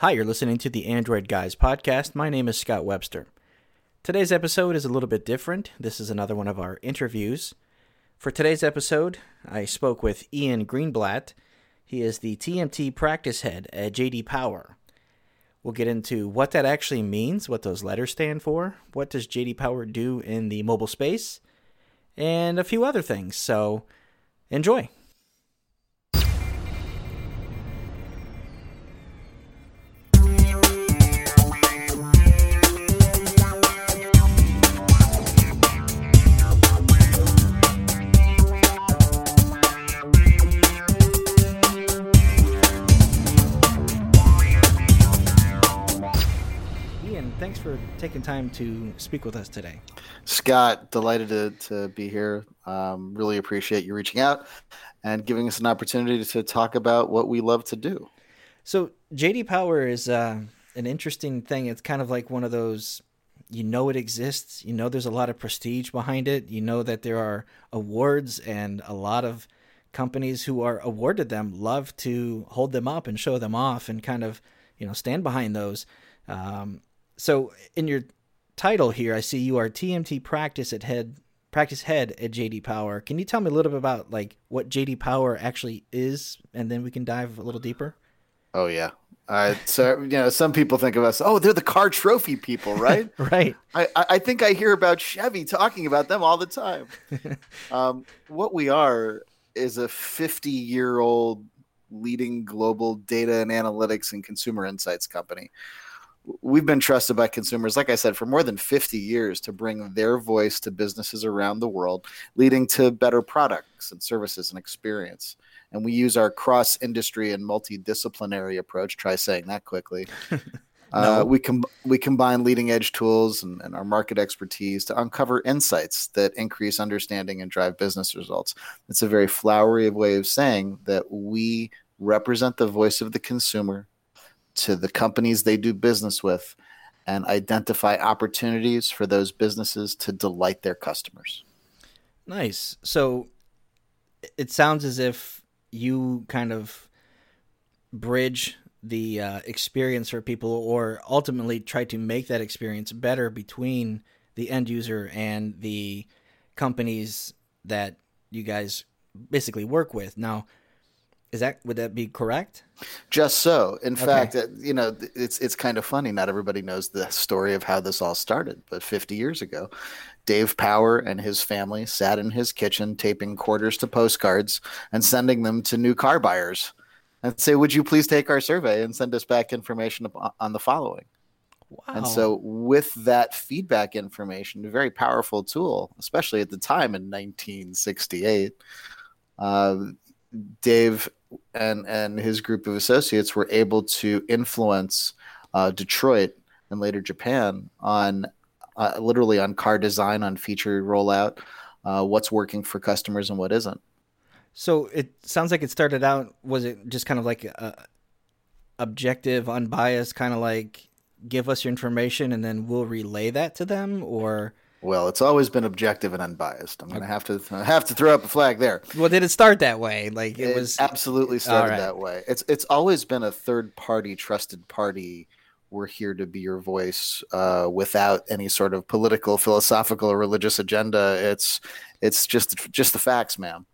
Hi, you're listening to the Android Guys podcast. My name is Scott Webster. Today's episode is a little bit different. This is another one of our interviews. For today's episode, I spoke with Ian Greenblatt. He is the TMT practice head at JD Power. We'll get into what that actually means, what those letters stand for, what does JD Power do in the mobile space, and a few other things. So, enjoy. Taking time to speak with us today. Scott, delighted to, to be here. Um, really appreciate you reaching out and giving us an opportunity to talk about what we love to do. So, JD Power is uh, an interesting thing. It's kind of like one of those you know it exists, you know there's a lot of prestige behind it, you know that there are awards, and a lot of companies who are awarded them love to hold them up and show them off and kind of you know stand behind those. Um, so, in your title here, I see you are TMT practice at head practice head at JD Power. Can you tell me a little bit about like what JD Power actually is, and then we can dive a little deeper? Oh yeah. Uh, so you know, some people think of us. Oh, they're the car trophy people, right? right. I, I think I hear about Chevy talking about them all the time. um, what we are is a 50 year old leading global data and analytics and consumer insights company. We've been trusted by consumers, like I said, for more than 50 years to bring their voice to businesses around the world, leading to better products and services and experience and we use our cross industry and multidisciplinary approach. Try saying that quickly. no. uh, we com- we combine leading edge tools and, and, our market expertise to uncover insights that increase understanding and drive business results. It's a very flowery way of saying that we represent the voice of the consumer to the companies they do business with and identify opportunities for those businesses to delight their customers. Nice. So it sounds as if you kind of bridge the uh, experience for people or ultimately try to make that experience better between the end user and the companies that you guys basically work with now is that would that be correct just so in okay. fact uh, you know it's it's kind of funny not everybody knows the story of how this all started but 50 years ago Dave Power and his family sat in his kitchen taping quarters to postcards and sending them to new car buyers and say, Would you please take our survey and send us back information on the following? Wow. And so, with that feedback information, a very powerful tool, especially at the time in 1968, uh, Dave and, and his group of associates were able to influence uh, Detroit and later Japan on uh, literally on car design, on feature rollout, uh, what's working for customers and what isn't. So it sounds like it started out. Was it just kind of like a objective, unbiased, kind of like give us your information and then we'll relay that to them, or? Well, it's always been objective and unbiased. I'm going to have to have to throw up a flag there. Well, did it start that way? Like it, it was absolutely started right. that way. It's it's always been a third party, trusted party we're here to be your voice uh, without any sort of political, philosophical, or religious agenda. It's it's just just the facts, ma'am.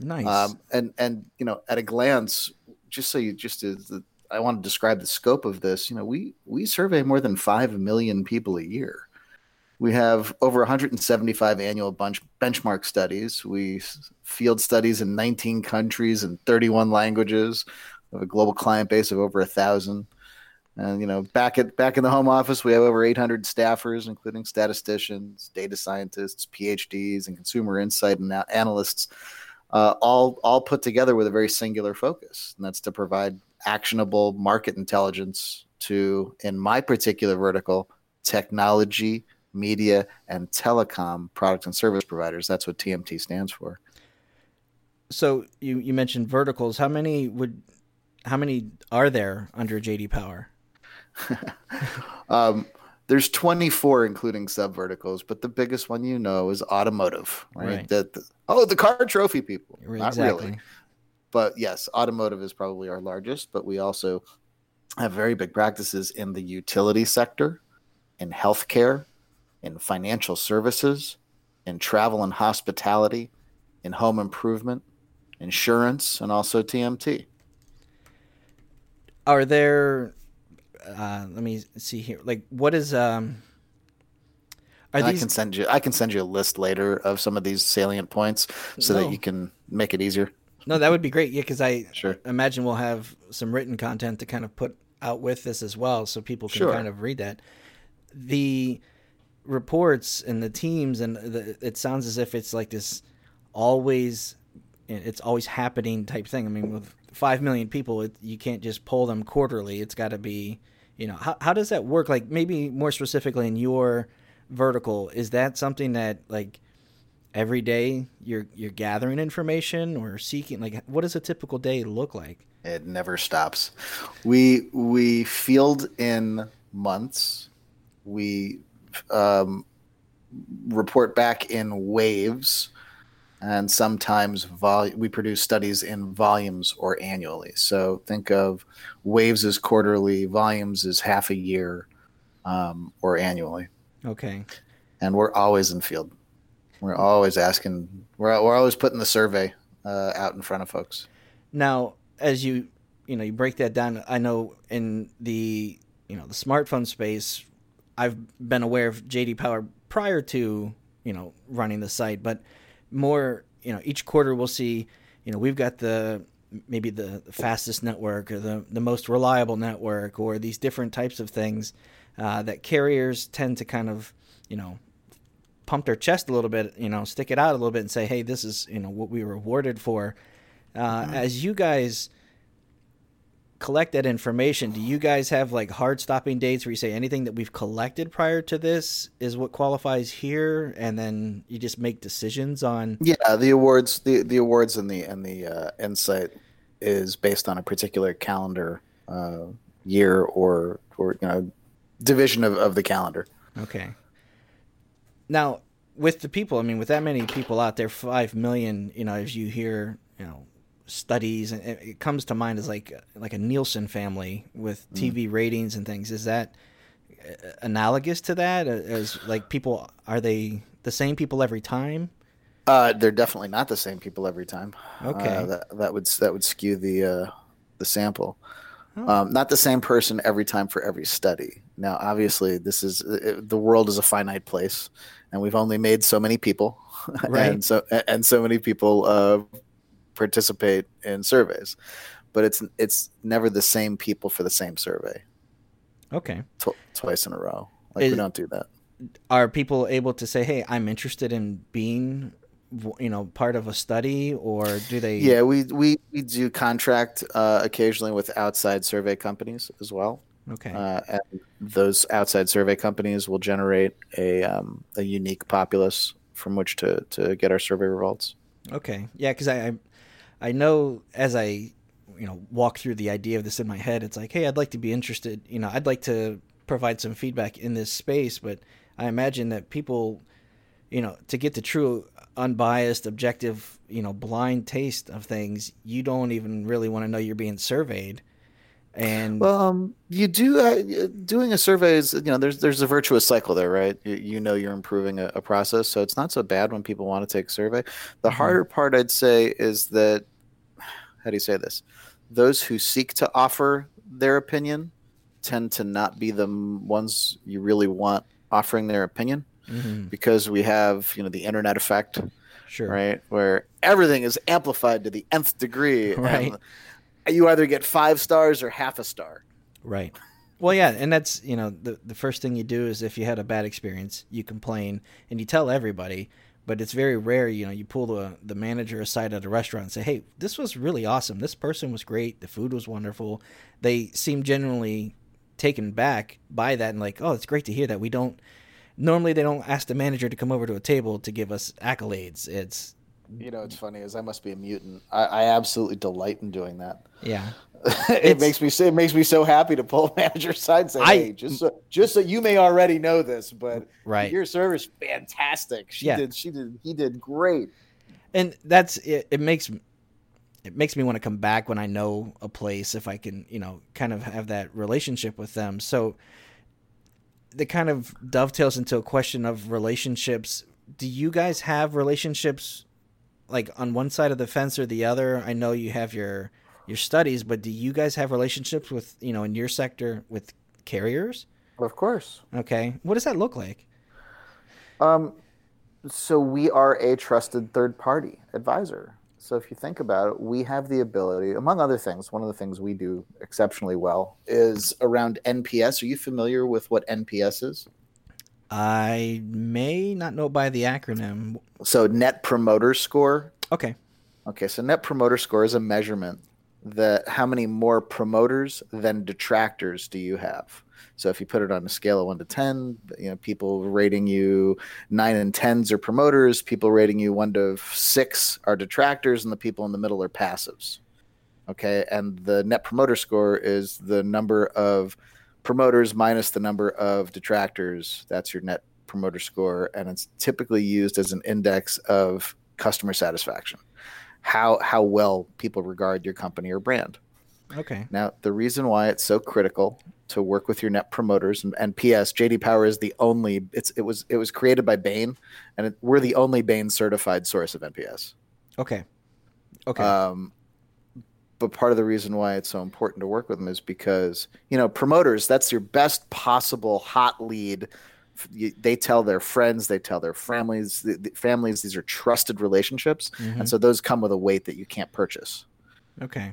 Nice. Um, and and you know, at a glance, just so you just to, the, I want to describe the scope of this. You know, we we survey more than five million people a year. We have over 175 annual bunch, benchmark studies. We field studies in 19 countries and 31 languages. We have a global client base of over a thousand. And you know, back at back in the home office, we have over 800 staffers, including statisticians, data scientists, PhDs, and consumer insight and analysts, uh, all all put together with a very singular focus, and that's to provide actionable market intelligence to, in my particular vertical, technology, media, and telecom product and service providers. That's what TMT stands for. So you you mentioned verticals. How many would how many are there under JD Power? um, there's 24 including sub verticals, but the biggest one you know is automotive, right? right. The, oh, the car trophy people. Not really. But yes, automotive is probably our largest, but we also have very big practices in the utility sector, in healthcare, in financial services, in travel and hospitality, in home improvement, insurance, and also TMT. Are there? Uh, let me see here. Like, what is um? Are these... I can send you. I can send you a list later of some of these salient points so no. that you can make it easier. No, that would be great. Yeah, because I sure. imagine we'll have some written content to kind of put out with this as well, so people can sure. kind of read that. The reports and the teams, and the, it sounds as if it's like this always, it's always happening type thing. I mean, with five million people, it, you can't just poll them quarterly. It's got to be, you know, how how does that work? Like maybe more specifically in your vertical, is that something that like every day you're you're gathering information or seeking like what does a typical day look like it never stops we we field in months we um, report back in waves and sometimes vol- we produce studies in volumes or annually so think of waves as quarterly volumes as half a year um, or annually okay and we're always in field we're always asking. We're we're always putting the survey uh, out in front of folks. Now, as you you know you break that down, I know in the you know the smartphone space, I've been aware of JD Power prior to you know running the site, but more you know each quarter we'll see you know we've got the maybe the, fastest network or the the most reliable network or these different types of things uh, that carriers tend to kind of you know pump their chest a little bit, you know, stick it out a little bit and say, hey, this is, you know, what we were awarded for. Uh, mm-hmm. As you guys collect that information, do you guys have like hard stopping dates where you say anything that we've collected prior to this is what qualifies here, and then you just make decisions on? Yeah, the awards, the the awards and the and the uh, insight is based on a particular calendar uh, year or or you know division of, of the calendar. Okay now with the people, I mean, with that many people out there, five million, you know, as you hear, you know, studies, and it comes to mind as like like a Nielsen family with TV mm. ratings and things. Is that uh, analogous to that? As like people, are they the same people every time? Uh, they're definitely not the same people every time. Okay, uh, that that would that would skew the uh, the sample. Oh. Um, not the same person every time for every study. Now, obviously, this is uh, the world is a finite place, and we've only made so many people, right. and so and so many people uh, participate in surveys, but it's it's never the same people for the same survey. Okay, Tw- twice in a row. Like is, we don't do that. Are people able to say, "Hey, I'm interested in being you know part of a study or do they yeah we we, we do contract uh, occasionally with outside survey companies as well okay uh, and those outside survey companies will generate a um, a unique populace from which to to get our survey results okay yeah because I, I i know as i you know walk through the idea of this in my head it's like hey i'd like to be interested you know i'd like to provide some feedback in this space but i imagine that people you know to get the true unbiased, objective, you know, blind taste of things, you don't even really want to know you're being surveyed. And well, um, you do uh, doing a survey is you know there's there's a virtuous cycle there, right? You, you know you're improving a, a, process, so it's not so bad when people want to take a survey. The mm-hmm. harder part, I'd say, is that how do you say this? Those who seek to offer their opinion tend to not be the ones you really want offering their opinion mm-hmm. because we have you know the internet effect, sure, right, where everything is amplified to the nth degree, right. You either get five stars or half a star, right. Well, yeah, and that's you know the the first thing you do is if you had a bad experience, you complain and you tell everybody. But it's very rare, you know, you pull the the manager aside at a restaurant and say, "Hey, this was really awesome. This person was great. The food was wonderful." They seem genuinely taken back by that and like, "Oh, it's great to hear that." We don't normally they don't ask the manager to come over to a table to give us accolades. It's you know, it's funny is I must be a mutant. I, I absolutely delight in doing that. Yeah, it makes me it makes me so happy to pull manager aside and say, I, "Hey, just so just so you may already know this, but right, your service fantastic. She yeah. did, she did, he did great." And that's it. It makes it makes me want to come back when I know a place if I can, you know, kind of have that relationship with them. So that kind of dovetails into a question of relationships. Do you guys have relationships like on one side of the fence or the other? I know you have your your studies, but do you guys have relationships with, you know, in your sector with carriers? Of course. Okay. What does that look like? Um, so we are a trusted third party advisor. So if you think about it, we have the ability, among other things, one of the things we do exceptionally well is around NPS. Are you familiar with what NPS is? I may not know by the acronym. So Net Promoter Score. Okay. Okay, so Net Promoter Score is a measurement that how many more promoters than detractors do you have? So if you put it on a scale of one to ten, you know, people rating you nine and tens are promoters, people rating you one to six are detractors, and the people in the middle are passives. Okay, and the net promoter score is the number of promoters minus the number of detractors. That's your net promoter score, and it's typically used as an index of customer satisfaction. How how well people regard your company or brand. Okay. Now, the reason why it's so critical to work with your net promoters and, and PS JD Power is the only it's it was it was created by Bain, and it, we're the only Bain certified source of NPS. Okay. Okay. Um, but part of the reason why it's so important to work with them is because you know promoters that's your best possible hot lead. They tell their friends they tell their families the, the families these are trusted relationships. Mm-hmm. and so those come with a weight that you can't purchase. Okay.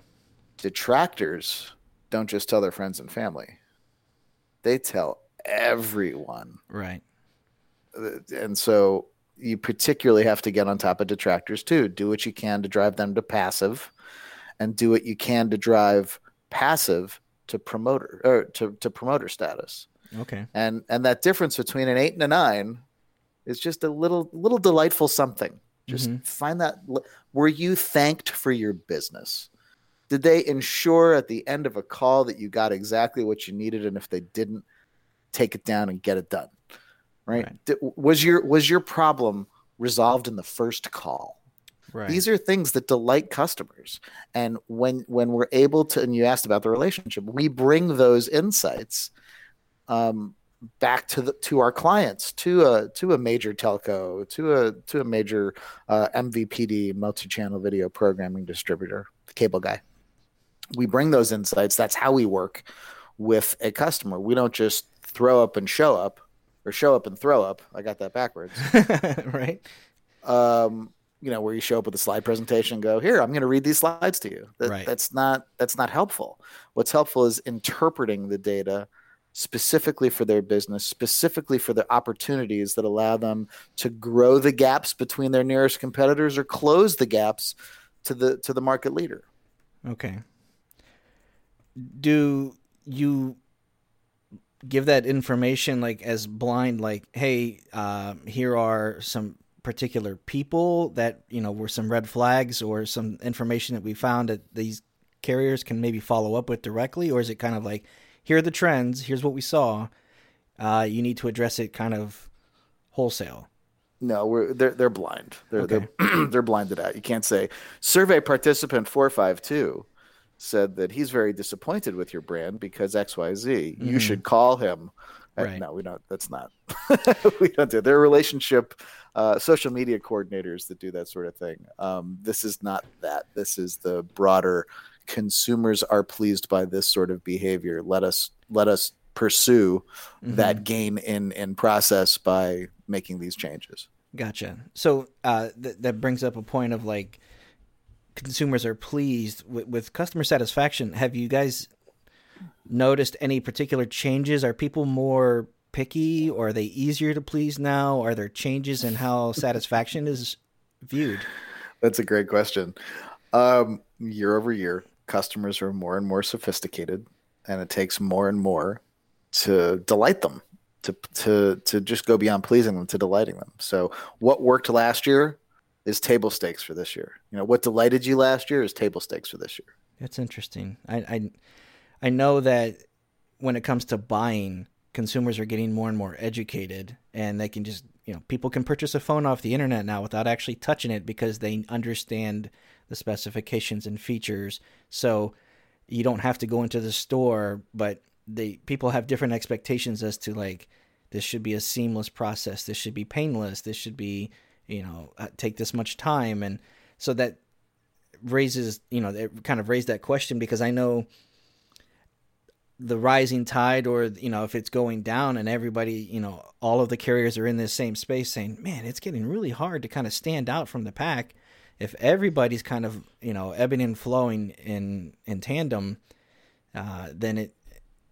Detractors don't just tell their friends and family. They tell everyone. Right. Uh, and so you particularly have to get on top of detractors too. Do what you can to drive them to passive and do what you can to drive passive to promoter or to, to promoter status. Okay. And and that difference between an eight and a nine is just a little little delightful something. Just mm-hmm. find that were you thanked for your business? Did they ensure at the end of a call that you got exactly what you needed and if they didn't take it down and get it done? Right, right. Did, was your was your problem resolved in the first call Right. These are things that delight customers. And when when we're able to, and you asked about the relationship, we bring those insights um, back to the to our clients, to a to a major telco, to a to a major uh, MVPD multi-channel video programming distributor, the cable guy we bring those insights. That's how we work with a customer. We don't just throw up and show up or show up and throw up. I got that backwards. right. Um, you know, where you show up with a slide presentation and go, here, I'm going to read these slides to you. That, right. That's not, that's not helpful. What's helpful is interpreting the data specifically for their business, specifically for the opportunities that allow them to grow the gaps between their nearest competitors or close the gaps to the, to the market leader. Okay do you give that information like as blind like hey uh, here are some particular people that you know were some red flags or some information that we found that these carriers can maybe follow up with directly or is it kind of like here are the trends here's what we saw uh, you need to address it kind of wholesale no, we're they're they're blind. They're okay. they're they're blinded out. You can't say survey participant four five two said that he's very disappointed with your brand because XYZ. Mm-hmm. You should call him. Right. No, we don't. That's not. we don't do. They're relationship, uh, social media coordinators that do that sort of thing. Um, this is not that. This is the broader. Consumers are pleased by this sort of behavior. Let us let us pursue mm-hmm. that gain in in process by making these changes. Gotcha. So uh, th- that brings up a point of like consumers are pleased with, with customer satisfaction. Have you guys noticed any particular changes? Are people more picky or are they easier to please now? Are there changes in how satisfaction is viewed? That's a great question. Um, year over year, customers are more and more sophisticated, and it takes more and more to delight them, to to to just go beyond pleasing them to delighting them. So, what worked last year is table stakes for this year. You know, what delighted you last year is table stakes for this year. That's interesting. I I, I know that when it comes to buying, consumers are getting more and more educated, and they can just you know people can purchase a phone off the internet now without actually touching it because they understand the specifications and features. So you don't have to go into the store, but they people have different expectations as to like this should be a seamless process. This should be painless. This should be you know uh, take this much time, and so that raises you know it kind of raised that question because I know the rising tide or you know if it's going down and everybody you know all of the carriers are in this same space saying man it's getting really hard to kind of stand out from the pack. If everybody's kind of you know ebbing and flowing in in tandem uh, then it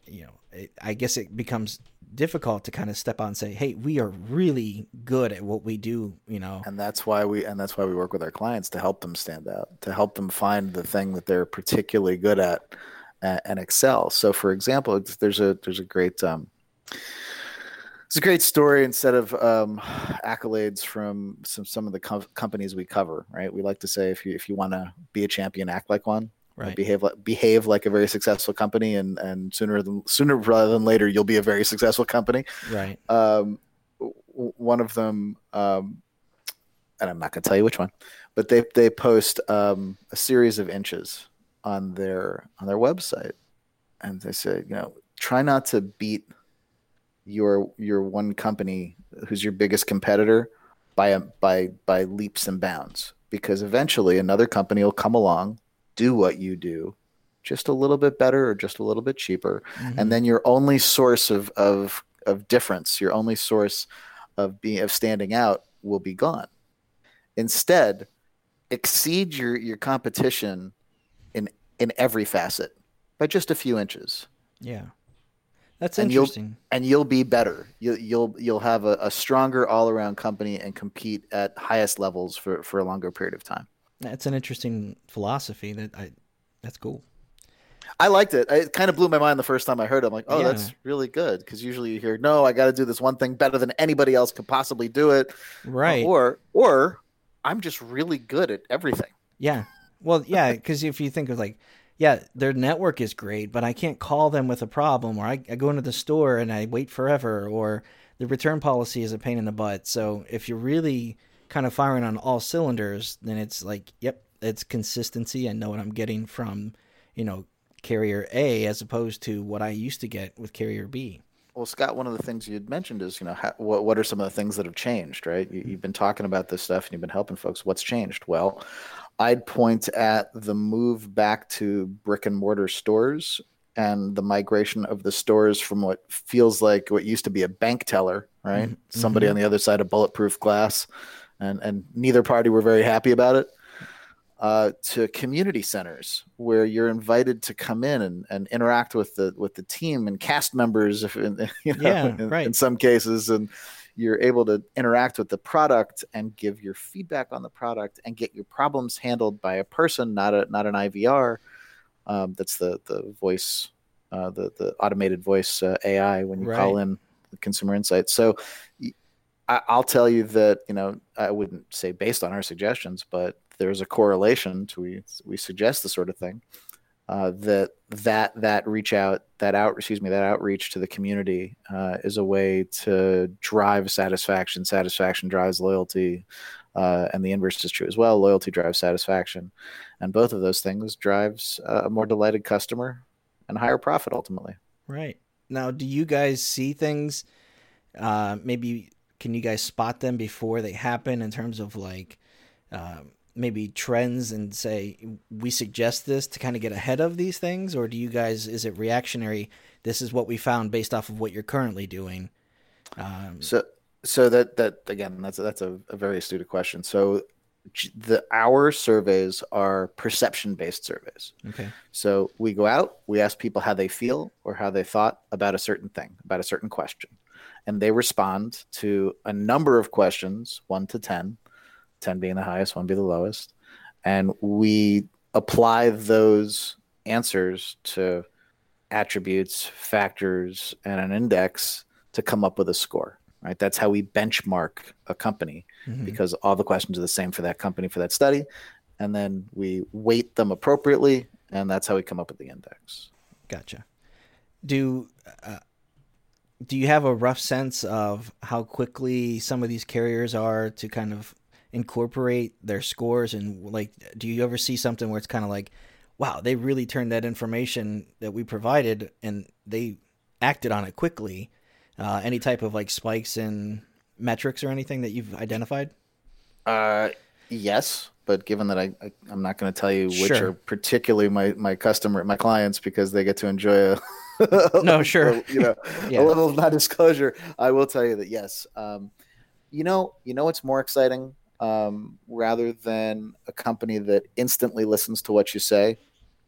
you know it, i guess it becomes difficult to kind of step out and say hey we are really good at what we do you know? And that's why we and that's why we work with our clients to help them stand out to help them find the thing that they're particularly good at and excel. So, for example, there's a there's a great um, it's a great story instead of um, accolades from some some of the com- companies we cover. Right? We like to say if you if you want to be a champion, act like one. Right. Behave like behave like a very successful company, and and sooner than sooner rather than later, you'll be a very successful company. Right. Um, one of them, um, and I'm not going to tell you which one, but they they post um, a series of inches on their on their website, and they say, you know, try not to beat your your one company who's your biggest competitor by a, by by leaps and bounds because eventually another company will come along, do what you do, just a little bit better or just a little bit cheaper, mm-hmm. and then your only source of of of difference, your only source of being of standing out will be gone. Instead, exceed your your competition in every facet by just a few inches. Yeah. That's and interesting. You'll, and you'll be better. You'll you'll you'll have a, a stronger all around company and compete at highest levels for, for a longer period of time. That's an interesting philosophy. That I that's cool. I liked it. It kind of blew my mind the first time I heard it. I'm like, oh, yeah. that's really good. Because usually you hear, no, I got to do this one thing better than anybody else could possibly do it. Right. or or I'm just really good at everything. Yeah. Well, yeah, because if you think of like, yeah, their network is great, but I can't call them with a problem, or I, I go into the store and I wait forever, or the return policy is a pain in the butt. So if you're really kind of firing on all cylinders, then it's like, yep, it's consistency. I know what I'm getting from, you know, carrier A as opposed to what I used to get with carrier B. Well, Scott, one of the things you'd mentioned is, you know, how, what what are some of the things that have changed, right? You, have been talking about this stuff and you've been helping folks. What's changed? Well, I'd point at the move back to brick and mortar stores and the migration of the stores from what feels like what used to be a bank teller, right? Mm-hmm. Somebody on the other side of bulletproof glass, and and neither party were very happy about it. Uh, to community centers where you're invited to come in and, and interact with the with the team and cast members, if you know, yeah, in, right. in some cases, and you're able to interact with the product and give your feedback on the product and get your problems handled by a person, not a not an IVR. Um, that's the the voice, uh, the the automated voice uh, AI when you right. call in consumer insights. So I, I'll tell you that you know I wouldn't say based on our suggestions, but there's a correlation to we we suggest the sort of thing uh, that that that reach out that out excuse me that outreach to the community uh, is a way to drive satisfaction. Satisfaction drives loyalty uh, and the inverse is true as well. Loyalty drives satisfaction. And both of those things drives a more delighted customer and higher profit ultimately. Right. Now do you guys see things uh, maybe can you guys spot them before they happen in terms of like um, maybe trends and say we suggest this to kind of get ahead of these things? Or do you guys is it reactionary this is what we found based off of what you're currently doing? Um, so so that that again that's a, that's a, a very astute question. So the our surveys are perception based surveys. Okay. So we go out we ask people how they feel or how they thought about a certain thing about a certain question. And they respond to a number of questions 1 to 10 10 being the highest, one being the lowest. And we apply those answers to attributes, factors, and an index to come up with a score. Right. That's how we benchmark a company mm-hmm. because all the questions are the same for that company for that study. And then we weight them appropriately. And that's how we come up with the index. Gotcha. Do uh, do you have a rough sense of how quickly some of these carriers are to kind of incorporate their scores and like do you ever see something where it's kind of like wow they really turned that information that we provided and they acted on it quickly uh, any type of like spikes in metrics or anything that you've identified uh yes but given that I, I am not going to tell you which sure. are particularly my my customer my clients because they get to enjoy a no sure you know yeah. a little non-disclosure I will tell you that yes um, you know you know what's more exciting um, rather than a company that instantly listens to what you say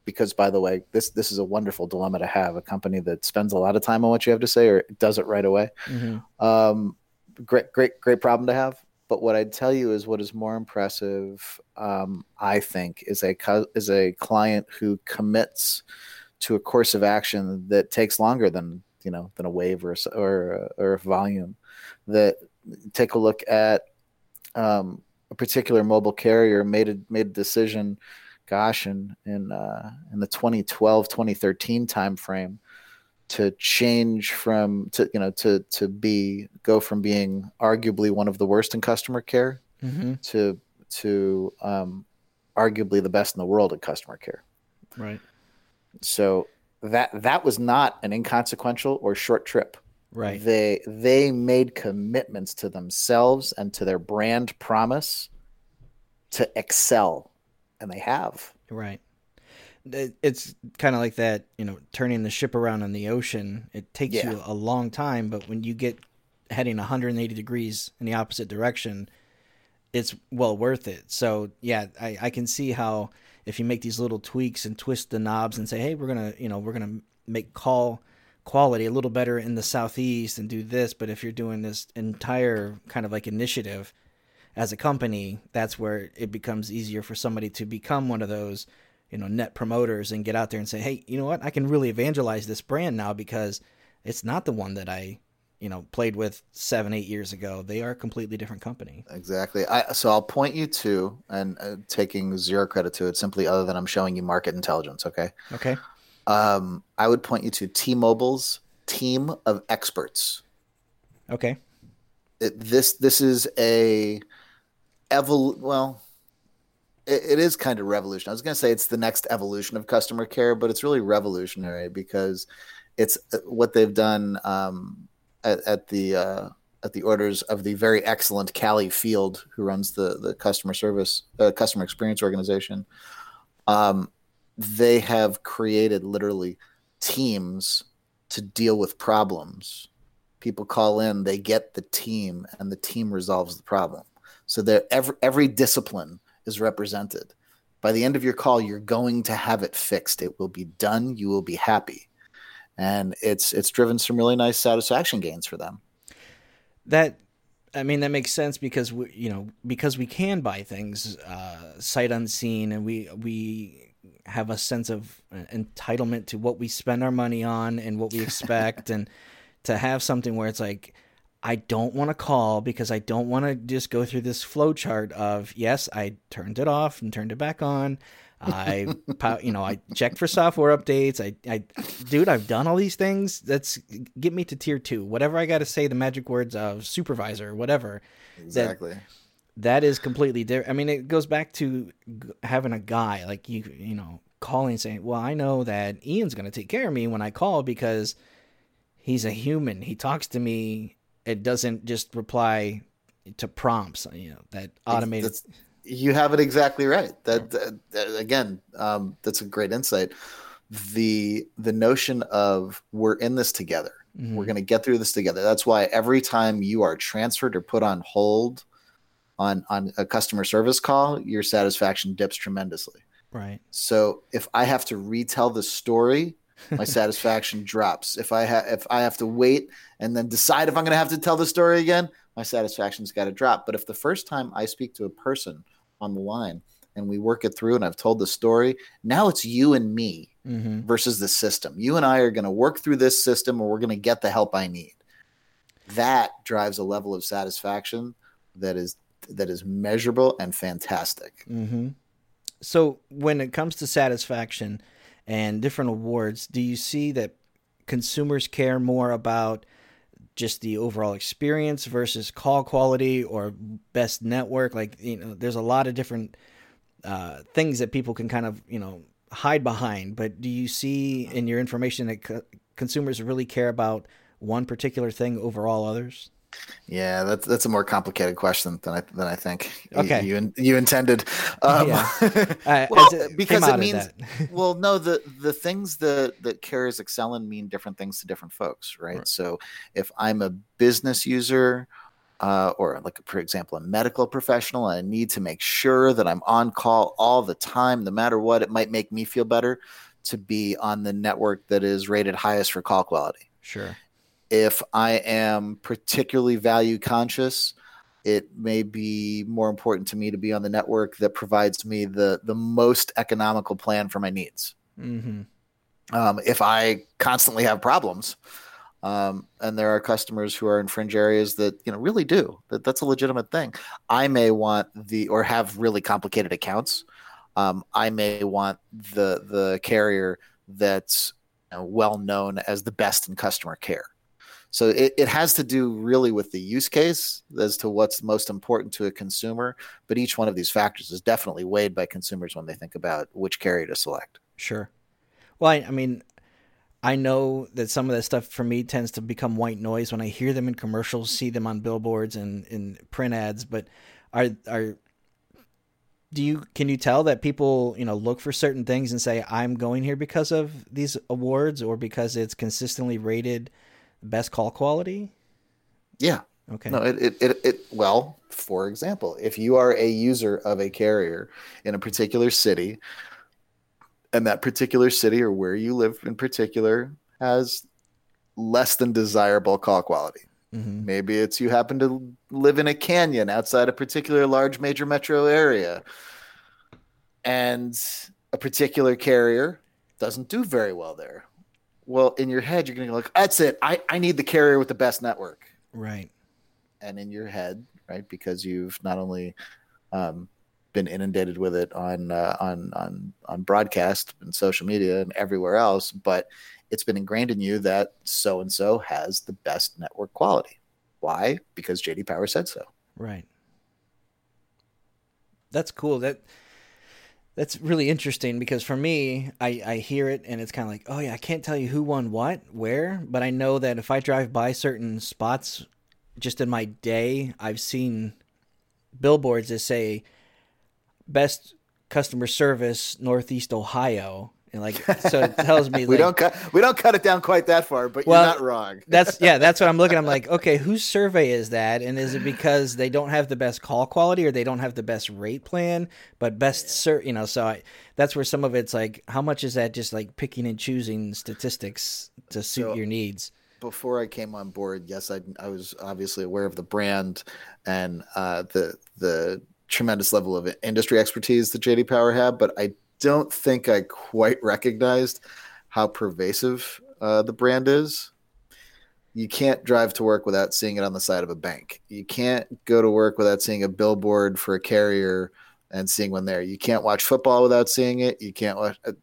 because by the way this this is a wonderful dilemma to have a company that spends a lot of time on what you have to say or does it right away mm-hmm. um, great great great problem to have but what I'd tell you is what is more impressive, um, I think, is a is a client who commits to a course of action that takes longer than you know than a wave or or, or a volume. That take a look at um, a particular mobile carrier made a made a decision, gosh, in in uh, in the 2012 2013 timeframe to change from to you know to to be go from being arguably one of the worst in customer care mm-hmm. to to um, arguably the best in the world at customer care. Right. So that that was not an inconsequential or short trip. Right. They they made commitments to themselves and to their brand promise to excel, and they have. Right it's kind of like that, you know, turning the ship around in the ocean. It takes yeah. you a long time, but when you get heading 180 degrees in the opposite direction, it's well worth it. So yeah, I, I can see how if you make these little tweaks and twist the knobs and say, hey, we're gonna, you know, we're gonna make call quality a little better in the southeast and do this, but if you're doing this entire kind of like initiative as a company, that's where it becomes easier for somebody to become one of those you know net promoters and get out there and say hey you know what? I can really evangelize this brand now because it's not the one that i you know played with seven eight years ago. They are a completely different company. Exactly. I, so i'll point you to and uh, taking zero credit to it simply other than i'm showing you market intelligence okay? Okay um, i would point you to t-mobile's team of experts okay it, this this is a evol well it, it is kind of revolutionary. I was going to say it's the next evolution of customer care, but it's really revolutionary because it's uh, what they've done um, at, at, the uh, at the orders of the very excellent Callie Field, who runs the the customer service uh, customer experience organization. Um, they have created literally teams to deal with problems. People call in, they get the team, and the team resolves the problem. So every every discipline is represented. By the end of your call, you're going to have it fixed. It will be done. You will be happy, and it's it's driven some really nice satisfaction gains for them. That I mean, that makes sense because we, you know, because we can buy things uh, sight unseen, and we we have a sense of uh, entitlement to what we spend our money on and what we expect, and to have something where it's like, I don't want to call because I don't want to just go through this flow chart of yes, I turned it off and turned it back on. I, you know, I checked for software updates. I, I, dude, I've done all these things. Let's get me to tier two. Whatever I got to say, the magic words of supervisor, whatever. Exactly. That, that is completely different. I mean, it goes back to having a guy like you, you know, calling and saying, "Well, I know that Ian's going to take care of me when I call because he's a human. He talks to me it doesn't just reply to prompts. You know that automated. That's, you have it exactly right. That, that again, um, that's a great insight. The the notion of we're in this together. Mm-hmm. We're going to get through this together. That's why every time you are transferred or put on hold on on a customer service call, your satisfaction dips tremendously. Right. So if I have to retell the story my satisfaction drops. If I have if I have to wait and then decide if I'm going to have to tell the story again, my satisfaction's got to drop. But if the first time I speak to a person on the line and we work it through and I've told the story, now it's you and me mm-hmm. versus the system. You and I are going to work through this system or we're going to get the help I need. That drives a level of satisfaction that is that is measurable and fantastic. Mm-hmm. So when it comes to satisfaction, and different awards, do you see that consumers care more about just the overall experience versus call quality or best network? Like, you know, there's a lot of different uh, things that people can kind of, you know, hide behind. But do you see in your information that co- consumers really care about one particular thing over all others? Yeah, that's that's a more complicated question than I than I think. Okay, you you, you intended. Um, yeah, uh, well, it because it means well, no, the the things that that carriers excel in mean different things to different folks, right? right. So if I'm a business user. Uh, or like for example a medical professional and i need to make sure that i'm on call all the time no matter what it might make me feel better to be on the network that is rated highest for call quality sure if I am particularly value conscious, it may be more important to me to be on the network that provides me the the most economical plan for my needs. Mm-hmm. Um, if I constantly have problems, um, and there are customers who are in fringe areas that you know really do that that's a legitimate thing. I may want the or have really complicated accounts. Um, I may want the the carrier that's you know, well known as the best in customer care. So it, it has to do really with the use case as to what's most important to a consumer. But each one of these factors is definitely weighed by consumers when they think about which carrier to select. Sure. Well, I, I mean, I know that some of that stuff for me tends to become white noise when I hear them in commercials, see them on billboards and in print ads. But are are do you can you tell that people you know look for certain things and say I'm going here because of these awards or because it's consistently rated best call quality? Yeah. Okay. No, it, it, it, it, well, for example, if you are a user of a carrier in a particular city, and that particular city or where you live in particular has less than desirable call quality. Mm-hmm. Maybe it's you happen to live in a canyon outside a particular large major metro area, and a particular carrier doesn't do very well there well, in your head, you're going to go like, that's it. I, I need the carrier with the best network. Right. And in your head, right, because you've not only um, been inundated with it on uh, on on on broadcast and social media and everywhere else, but it's been ingrained in you that so and so has the best network quality. Why? Because JD Power said so. Right. That's cool. That that's really interesting because for me, I, I hear it and it's kind of like, oh yeah, I can't tell you who won what, where, but I know that if I drive by certain spots just in my day, I've seen billboards that say best customer service Northeast Ohio and like so it tells me we like, don't cut we don't cut it down quite that far, but well, you're not wrong. that's yeah, that's what I'm looking. I'm like, okay, whose survey is that? And is it because they don't have the best call quality or they don't have the best rate plan, but best sir, you know? So I, that's where some of it's like, how much is that just like picking and choosing statistics to suit so, your needs? Before I came on board, yes, I I was obviously aware of the brand and uh, the the tremendous level of industry expertise that JD Power had, but I don't think I quite recognized how pervasive uh, the brand is. You can't drive to work without seeing it on the side of a bank. You can't go to work without seeing a billboard for a carrier and seeing one there. You can't watch football without seeing it. You can't watch. Uh,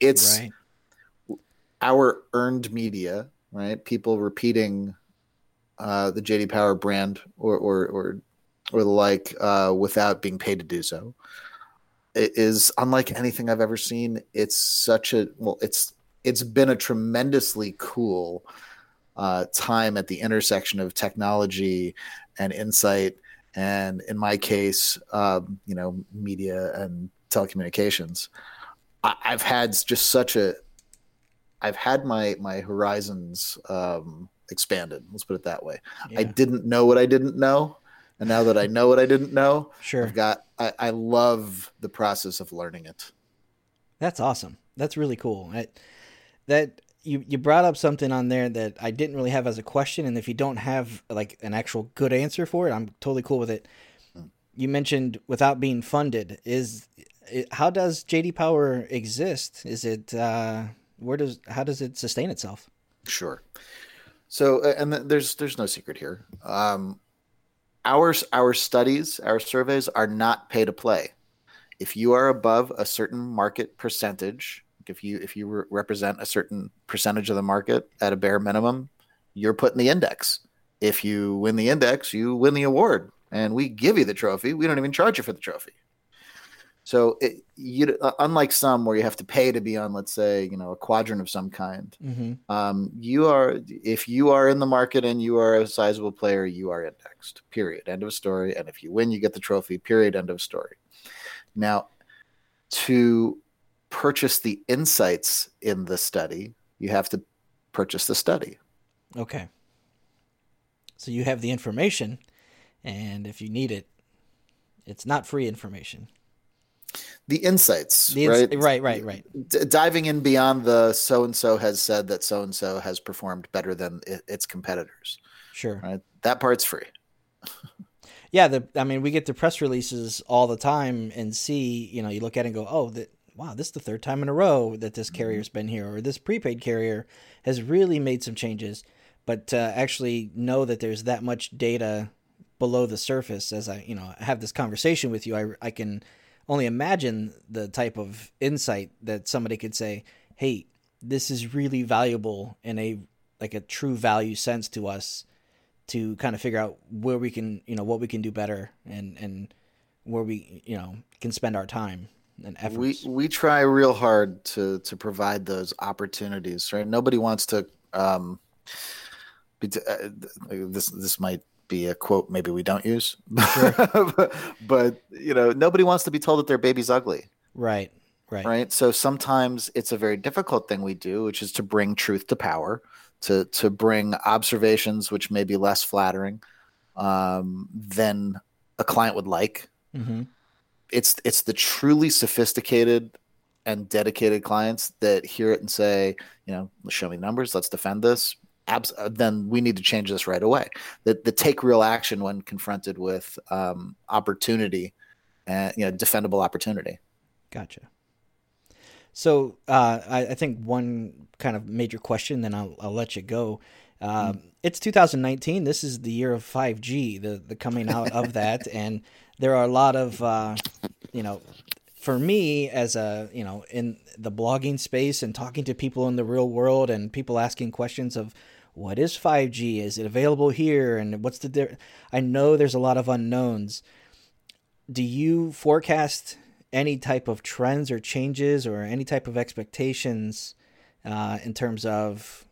it's right. our earned media, right? People repeating uh, the JD Power brand or or or, or the like uh, without being paid to do so is unlike anything I've ever seen. It's such a well, it's it's been a tremendously cool uh, time at the intersection of technology and insight, and in my case, um, you know, media and telecommunications. I, have had just such a, I've had my my horizons um, expanded. Let's put it that way. Yeah. I didn't know what I didn't know and now that I know what I didn't know, sure, I've got I, I love the process of learning it. That's awesome. That's really cool. I, that you you brought up something on there that I didn't really have as a question, and if you don't have like an actual good answer for it, I'm totally cool with it. Hmm. You mentioned without being funded is it, how does JD Power exist? Is it uh, where does how does it sustain itself? Sure. So, and there's there's no secret here. Um, our our studies, our surveys are not pay to play. If you are above a certain market percentage, if you if you re- represent a certain percentage of the market at a bare minimum, you're put in the index, if you win the index, you win the award, and we give you the trophy. We don't even charge you for the trophy. So, it, you uh, unlike some where you have to pay to be on, let's say, you know, a quadrant of some kind. Mm-hmm. Um, you are if you are in the market and you are a sizable player, you are indexed. Period. End of story. And if you win, you get the trophy. Period. End of story. Now, to purchase the insights in the study, you have to purchase the study. Okay. So you have the information, and if you need it, it's not free information. The insights, The ins- right? right, right, right. D- diving in beyond the so and so has said that so and so has performed better than i- its competitors. Sure. Right, that part's free. Yeah, the I mean, we get the press releases all the time and see, you know, you look at it and go, "Oh, that wow, this is the third time in a row that this mm-hmm. carrier's been here or this prepaid carrier has really made some changes." But to actually know that there's that much data below the surface as I, you know, have this conversation with you, I I can only imagine the type of insight that somebody could say, "Hey, this is really valuable in a like a true value sense to us." to kind of figure out where we can, you know, what we can do better and and where we, you know, can spend our time and We we try real hard to to provide those opportunities. Right, nobody wants to. Um, be t- uh, this this might be a quote maybe we don't use, but, but you know nobody wants to be told that their baby's ugly. right, right, right? So sometimes it's a very difficult thing we do which is to bring truth to power to to bring observations which may be less flattering um, than a client would like. Hmm it's it's the truly sophisticated and dedicated clients that hear it and say you know show me numbers let's defend this Abs- uh, then we need to change this right away that the take real action when confronted with um, opportunity and you know defendable opportunity Gotcha. So uh, I, I think one kind of major question, then I'll, I'll let you go. Um, It's 2019. This is the year of 5G, the the coming out of that, and there are a lot of, uh, you know, for me as a you know in the blogging space and talking to people in the real world and people asking questions of what is 5G? Is it available here? And what's the di- I know there's a lot of unknowns. Do you forecast any type of trends or changes or any type of expectations uh, in terms of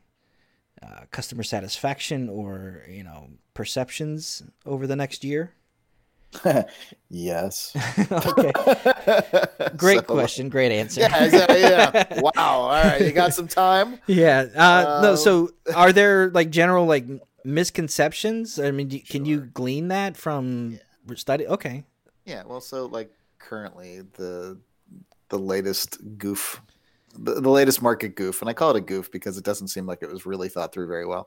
uh, customer satisfaction or you know perceptions over the next year? yes. okay, great So- question, great answer. Yeah, that- yeah. Wow. All right. You got some time? Yeah. Uh, no. Uh, So, are there like general like misconceptions? I mean, do, can you glean that from study? Okay. Yeah. Well, so like currently the the latest goof, the, the latest market goof, and I call it a goof because it doesn't seem like it was really thought through very well.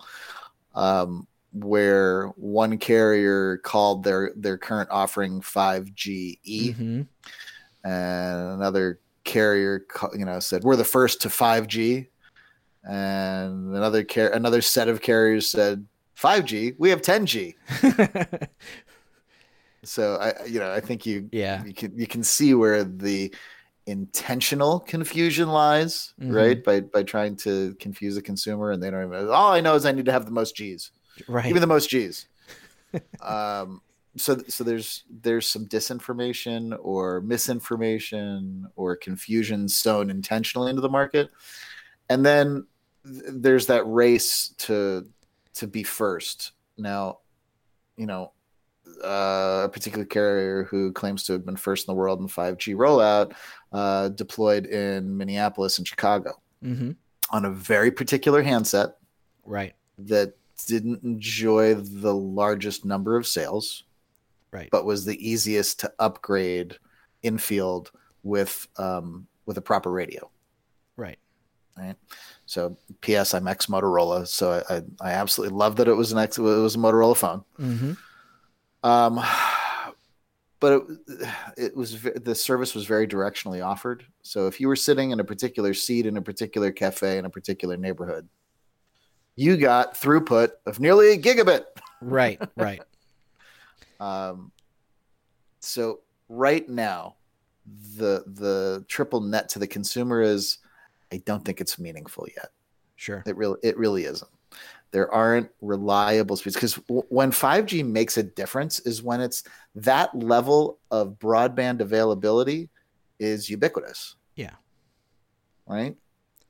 Um, where one carrier called their their current offering 5GE, hmm and another carrier you know said we're the first to 5G, and another car- another set of carriers said 5G, we have 10G. So I, you know, I think you, Yeah. you can you can see where the intentional confusion lies, Mhm. right? By by trying to confuse the consumer, and they don't even. All I know is I need to have the most G's. Right. Give me the most G's. um, so so there's there's some disinformation or misinformation or confusion sown intentionally into the market, and then th- there's that race to to be first. Now, you know, uh, a particular carrier who claims to have been first in the world in 5G rollout uh, deployed in Minneapolis and Chicago hmm on a very particular handset Right. that didn't enjoy the largest number of sales, Right. but was the easiest to upgrade in field with um, with a proper radio. Right. Right. So, P.S. I'm ex Motorola, so I, I, I absolutely love that it was an ex it was a Motorola phone. Mm-hmm. Um, but it, it was the service was very directionally offered. So if you were sitting in a particular seat in a particular cafe in a particular neighborhood, you got throughput of nearly a gigabit. Right. Right. Um, so right now, the the triple net to the consumer is, I don't think it's meaningful yet. Sure. It really it really isn't. there aren't reliable speeds because w- when 5G makes a difference is when it's that level of broadband availability is ubiquitous. Yeah. Right.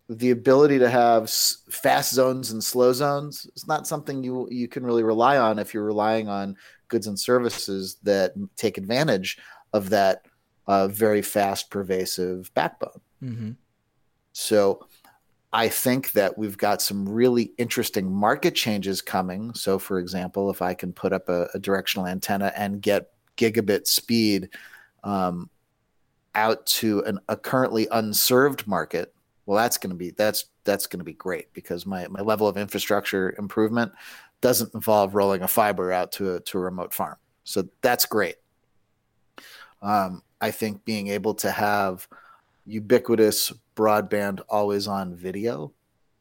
The ability to have s- fast zones and slow zones is not something you you can really rely on if you're relying on goods and services that take advantage of that uh, very fast, pervasive backbone. Mm-hmm. So I think that we've got some really interesting market changes coming. So, for example, if I can put up a, a directional antenna and get gigabit speed um, out to an, a currently unserved market, well, that's going to be that's that's going to be great because my my level of infrastructure improvement doesn't involve rolling a fiber out to a to a remote farm. So that's great. Um, I think being able to have ubiquitous broadband always on video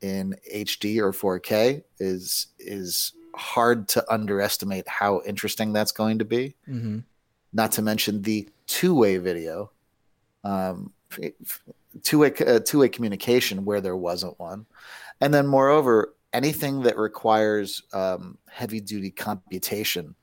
in HD or 4K is is hard to underestimate how interesting that's going to be. Mm-hmm. Not to mention the two-way video, um, two-way uh, two-way communication where there wasn't one, and then moreover anything that requires um, heavy-duty computation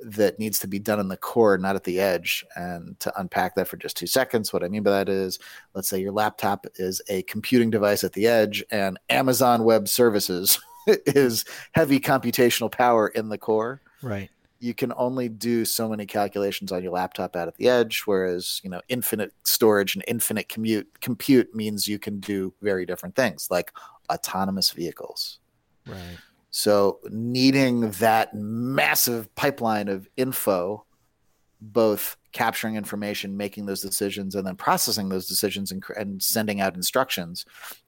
that needs to be done in the core, not at the edge. And to unpack that for just two seconds, what I mean by that is let's say your laptop is a computing device at the edge, and Amazon Web Services is heavy computational power in the core. Right. You can only do so many calculations on your laptop out at the edge, whereas you know infinite storage and infinite commute compute means you can do very different things like autonomous vehicles. Right. So, needing that massive pipeline of info, both capturing information, making those decisions, and then processing those decisions and, and sending out instructions,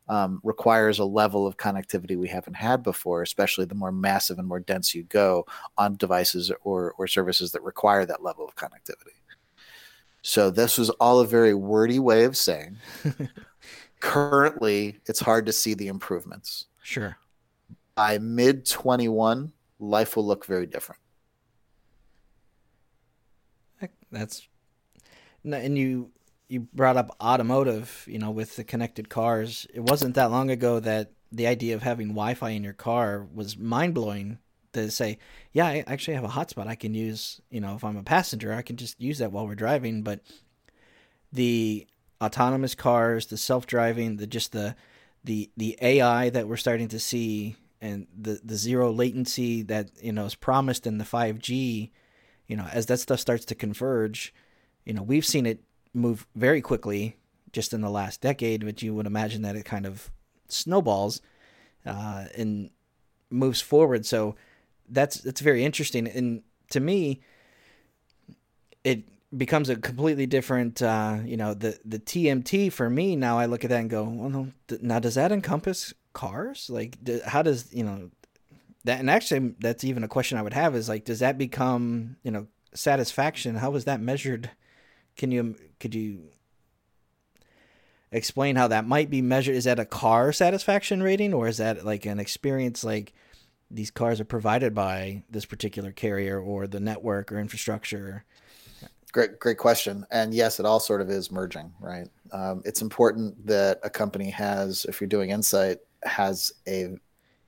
um, requires a level of connectivity we haven't had before, especially the more massive and more dense you go on devices or, or services that require that level of connectivity. So, this was all a very wordy way of saying currently it's hard to see the improvements. Sure by mid 21, life will look very different. That's and you you brought up automotive, you know, with the connected cars. It wasn't that long ago that the idea of having Wi-Fi in your car was mind-blowing to say, yeah, I actually have a hotspot I can use, you know, if I'm a passenger, I can just use that while we're driving, but the autonomous cars, the self-driving, the just the the the AI that we're starting to see and the the zero latency that you know is promised in the 5G, you know, as that stuff starts to converge, you know, we've seen it move very quickly just in the last decade, but you would imagine that it kind of snowballs uh, and moves forward. So that's that's very interesting, and to me, it becomes a completely different uh, you know the the TMT for me now I look at that and go well no now does that encompass cars? Like, do, how does you know that? And actually, that's even a question I would have is like, does that become you know satisfaction? How was that measured? Can you could you explain how that might be measured? Is that a car satisfaction rating, or is that like an experience like? These cars are provided by this particular carrier or the network or infrastructure. Great, great question. And yes, it all sort of is merging, right? Um, it's important that a company has, if you're doing insight, has a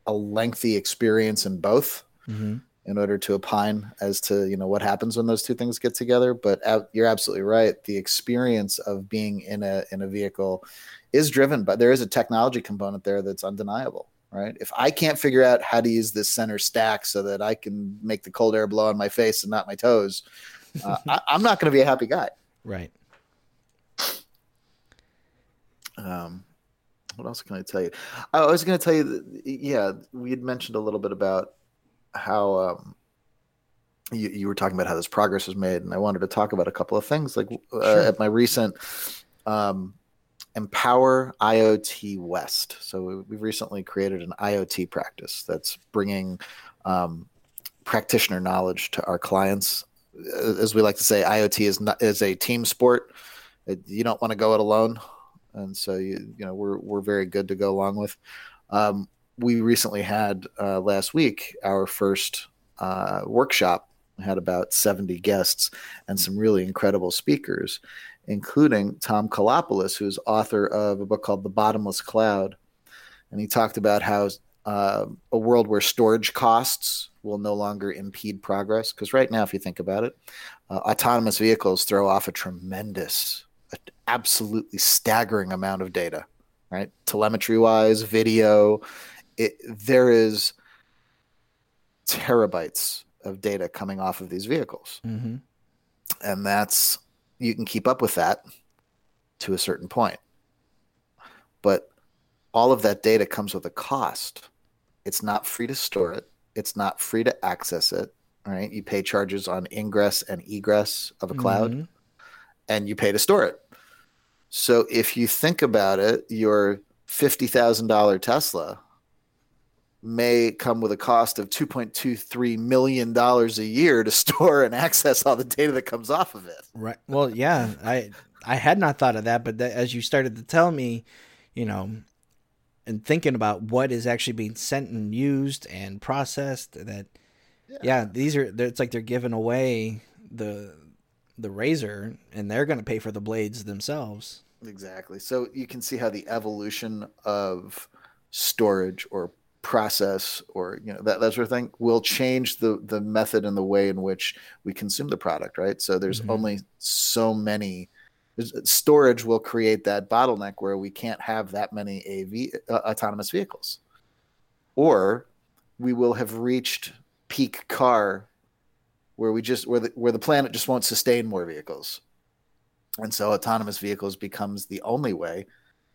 a lengthy experience in both mm-hmm. In order to opine as to you know what happens when those two things get together. But you're absolutely right. The experience of being in a in a vehicle is driven but there is a technology component there that's undeniable right? If I can't figure out how to use this center stack so that I can make the cold air blow on my face and not my toes, uh, I, am not going to be a happy guy. Right. Um, what else can I tell you? I was going to tell you that, yeah, we had mentioned a little bit about how um, you, you were talking about how this progress was made, and I wanted to talk about a couple of things. Like uh, sure. at my recent um, Empower IoT West. So we've recently created an IoT practice that's bringing um, practitioner knowledge to our clients. As we like to say, IoT is not is a team sport. You don't want to go it alone and so you you know we're we're very good to go along with. Um, we recently had uh, last week our first uh, workshop. We had about seventy guests and some really incredible speakers, including Tom Koulopoulos, who's author of a book called The Bottomless Cloud, and he talked about how uh, a world where storage costs will no longer impede progress. Because right now, if you think about it, uh, autonomous vehicles throw off a tremendous, absolutely staggering amount of data, right? Telemetry wise, video, it, there is terabytes of data coming off of these vehicles. Mm-hmm. And that's, you can keep up with that to a certain point. But all of that data comes with a cost. It's not free to store it. It's not free to access it. Right? You pay charges on ingress and egress of a cloud, mm-hmm. and you pay to store it. So if you think about it, your fifty thousand dollar Tesla may come with a cost of two point two three million dollars a year to store and access all the data that comes off of it. Right. Well, yeah, I I had not thought of that, but that, as you started to tell me, you know, and thinking about what is actually being sent and used and processed that yeah, yeah these are it's like they're giving away the the razor and they're going to pay for the blades themselves exactly so you can see how the evolution of storage or process or you know that, that sort of thing will change the the method and the way in which we consume the product right? So there's mm-hmm. only so many storage will create that bottleneck where we can't have that many AV uh, autonomous vehicles, or we will have reached peak car where we just where the where the planet just won't sustain more vehicles, and so autonomous vehicles becomes the only way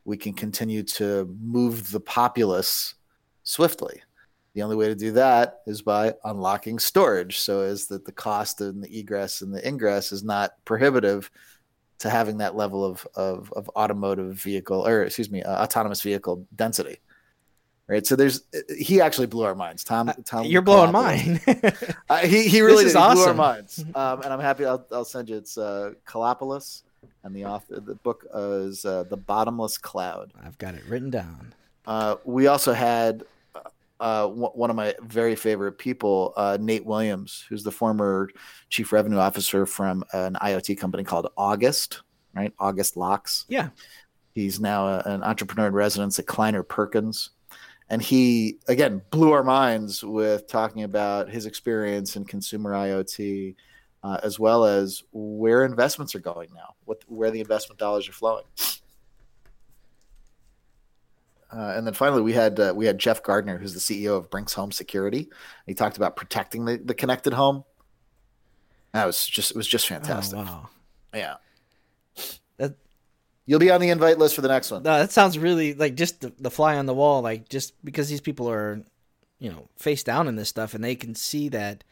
we can continue to move the populace swiftly. The only way to do that is by unlocking storage, so as that the cost and the egress and the ingress is not prohibitive to having that level of of, of automotive vehicle or excuse me uh, autonomous vehicle density. Right so there's he actually blew our minds. Tom uh, tom you're blowing mine. Uh, he, he really did. Awesome. blew our minds. Um, and i'm happy I'll, I'll send you it's uh Koulopoulos and the author the book is uh, the bottomless cloud. I've got it written down. Uh, we also had uh, one of my very favorite people, uh, Nate Williams, who's the former chief revenue officer from an IoT company called August, right? August Locks. Yeah. He's now a, an entrepreneur in residence at Kleiner Perkins. And he, again, blew our minds with talking about his experience in consumer IoT, uh, as well as where investments are going now, what, where the investment dollars are flowing. Uh, and then finally, we had uh, we had Jeff Gardner, who's the CEO of Brinks Home Security. He talked about protecting the, the connected home. That was just it was just fantastic. Oh, wow. Yeah. That, You'll be on the invite list for the next one. No, that sounds really like just the, the fly on the wall. Like just because these people are, you know, face down in this stuff, and they can see that,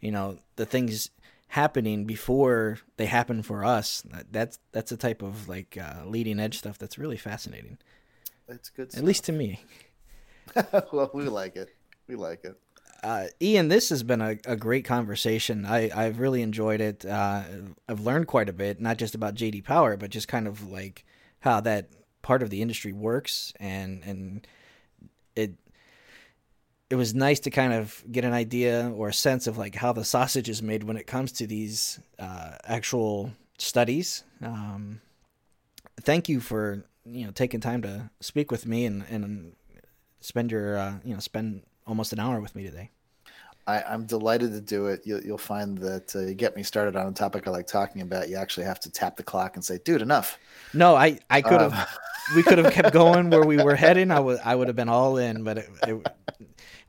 you know, the things happening before they happen for us. That's that's a type of like uh, leading edge stuff that's really fascinating. It's good. Stuff. At least to me. well, we like it. We like it. Uh, Ian, this has been a, a great conversation. I, I've really enjoyed it. Uh, I've learned quite a bit, not just about JD Power, but just kind of like how that part of the industry works, and and it it was nice to kind of get an idea or a sense of like how the sausage is made when it comes to these uh, actual studies. Um, thank you for you know taking time to speak with me and and spend your uh, you know spend almost an hour with me today. I, I'm delighted to do it. You'll, you'll find that uh, you get me started on a topic I like talking about. You actually have to tap the clock and say, "Dude, enough." No, I I could have. Um, we could have kept going where we were heading. I would I would have been all in, but it, it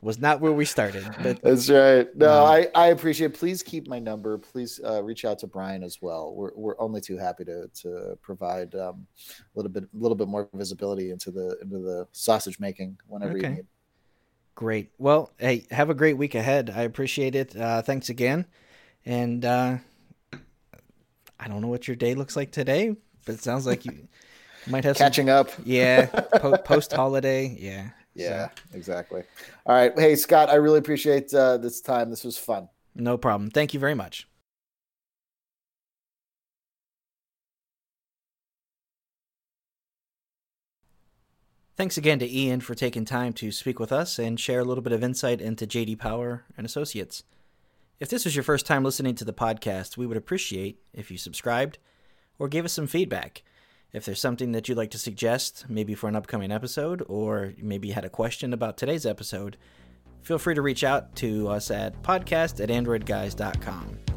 was not where we started. But that's right. No, I, I appreciate. It. Please keep my number. Please uh, reach out to Brian as well. We're we're only too happy to to provide um, a little bit a little bit more visibility into the into the sausage making whenever okay. you need. Great. Well, hey, have a great week ahead. I appreciate it. Uh, thanks again, and uh, I don't know what your day looks like today, but it sounds like you might have catching some, up. Yeah, po- post holiday. Yeah. Yeah, so. exactly. All right. Hey, Scott, I really appreciate uh, this time. This was fun. No problem. Thank you very much. Thanks again to Ian for taking time to speak with us and share a little bit of insight into JD Power and Associates. If this was your first time listening to the podcast, we would appreciate if you subscribed or gave us some feedback. If there's something that you'd like to suggest, maybe for an upcoming episode, or maybe you had a question about today's episode, feel free to reach out to us at podcast at androidguys.com.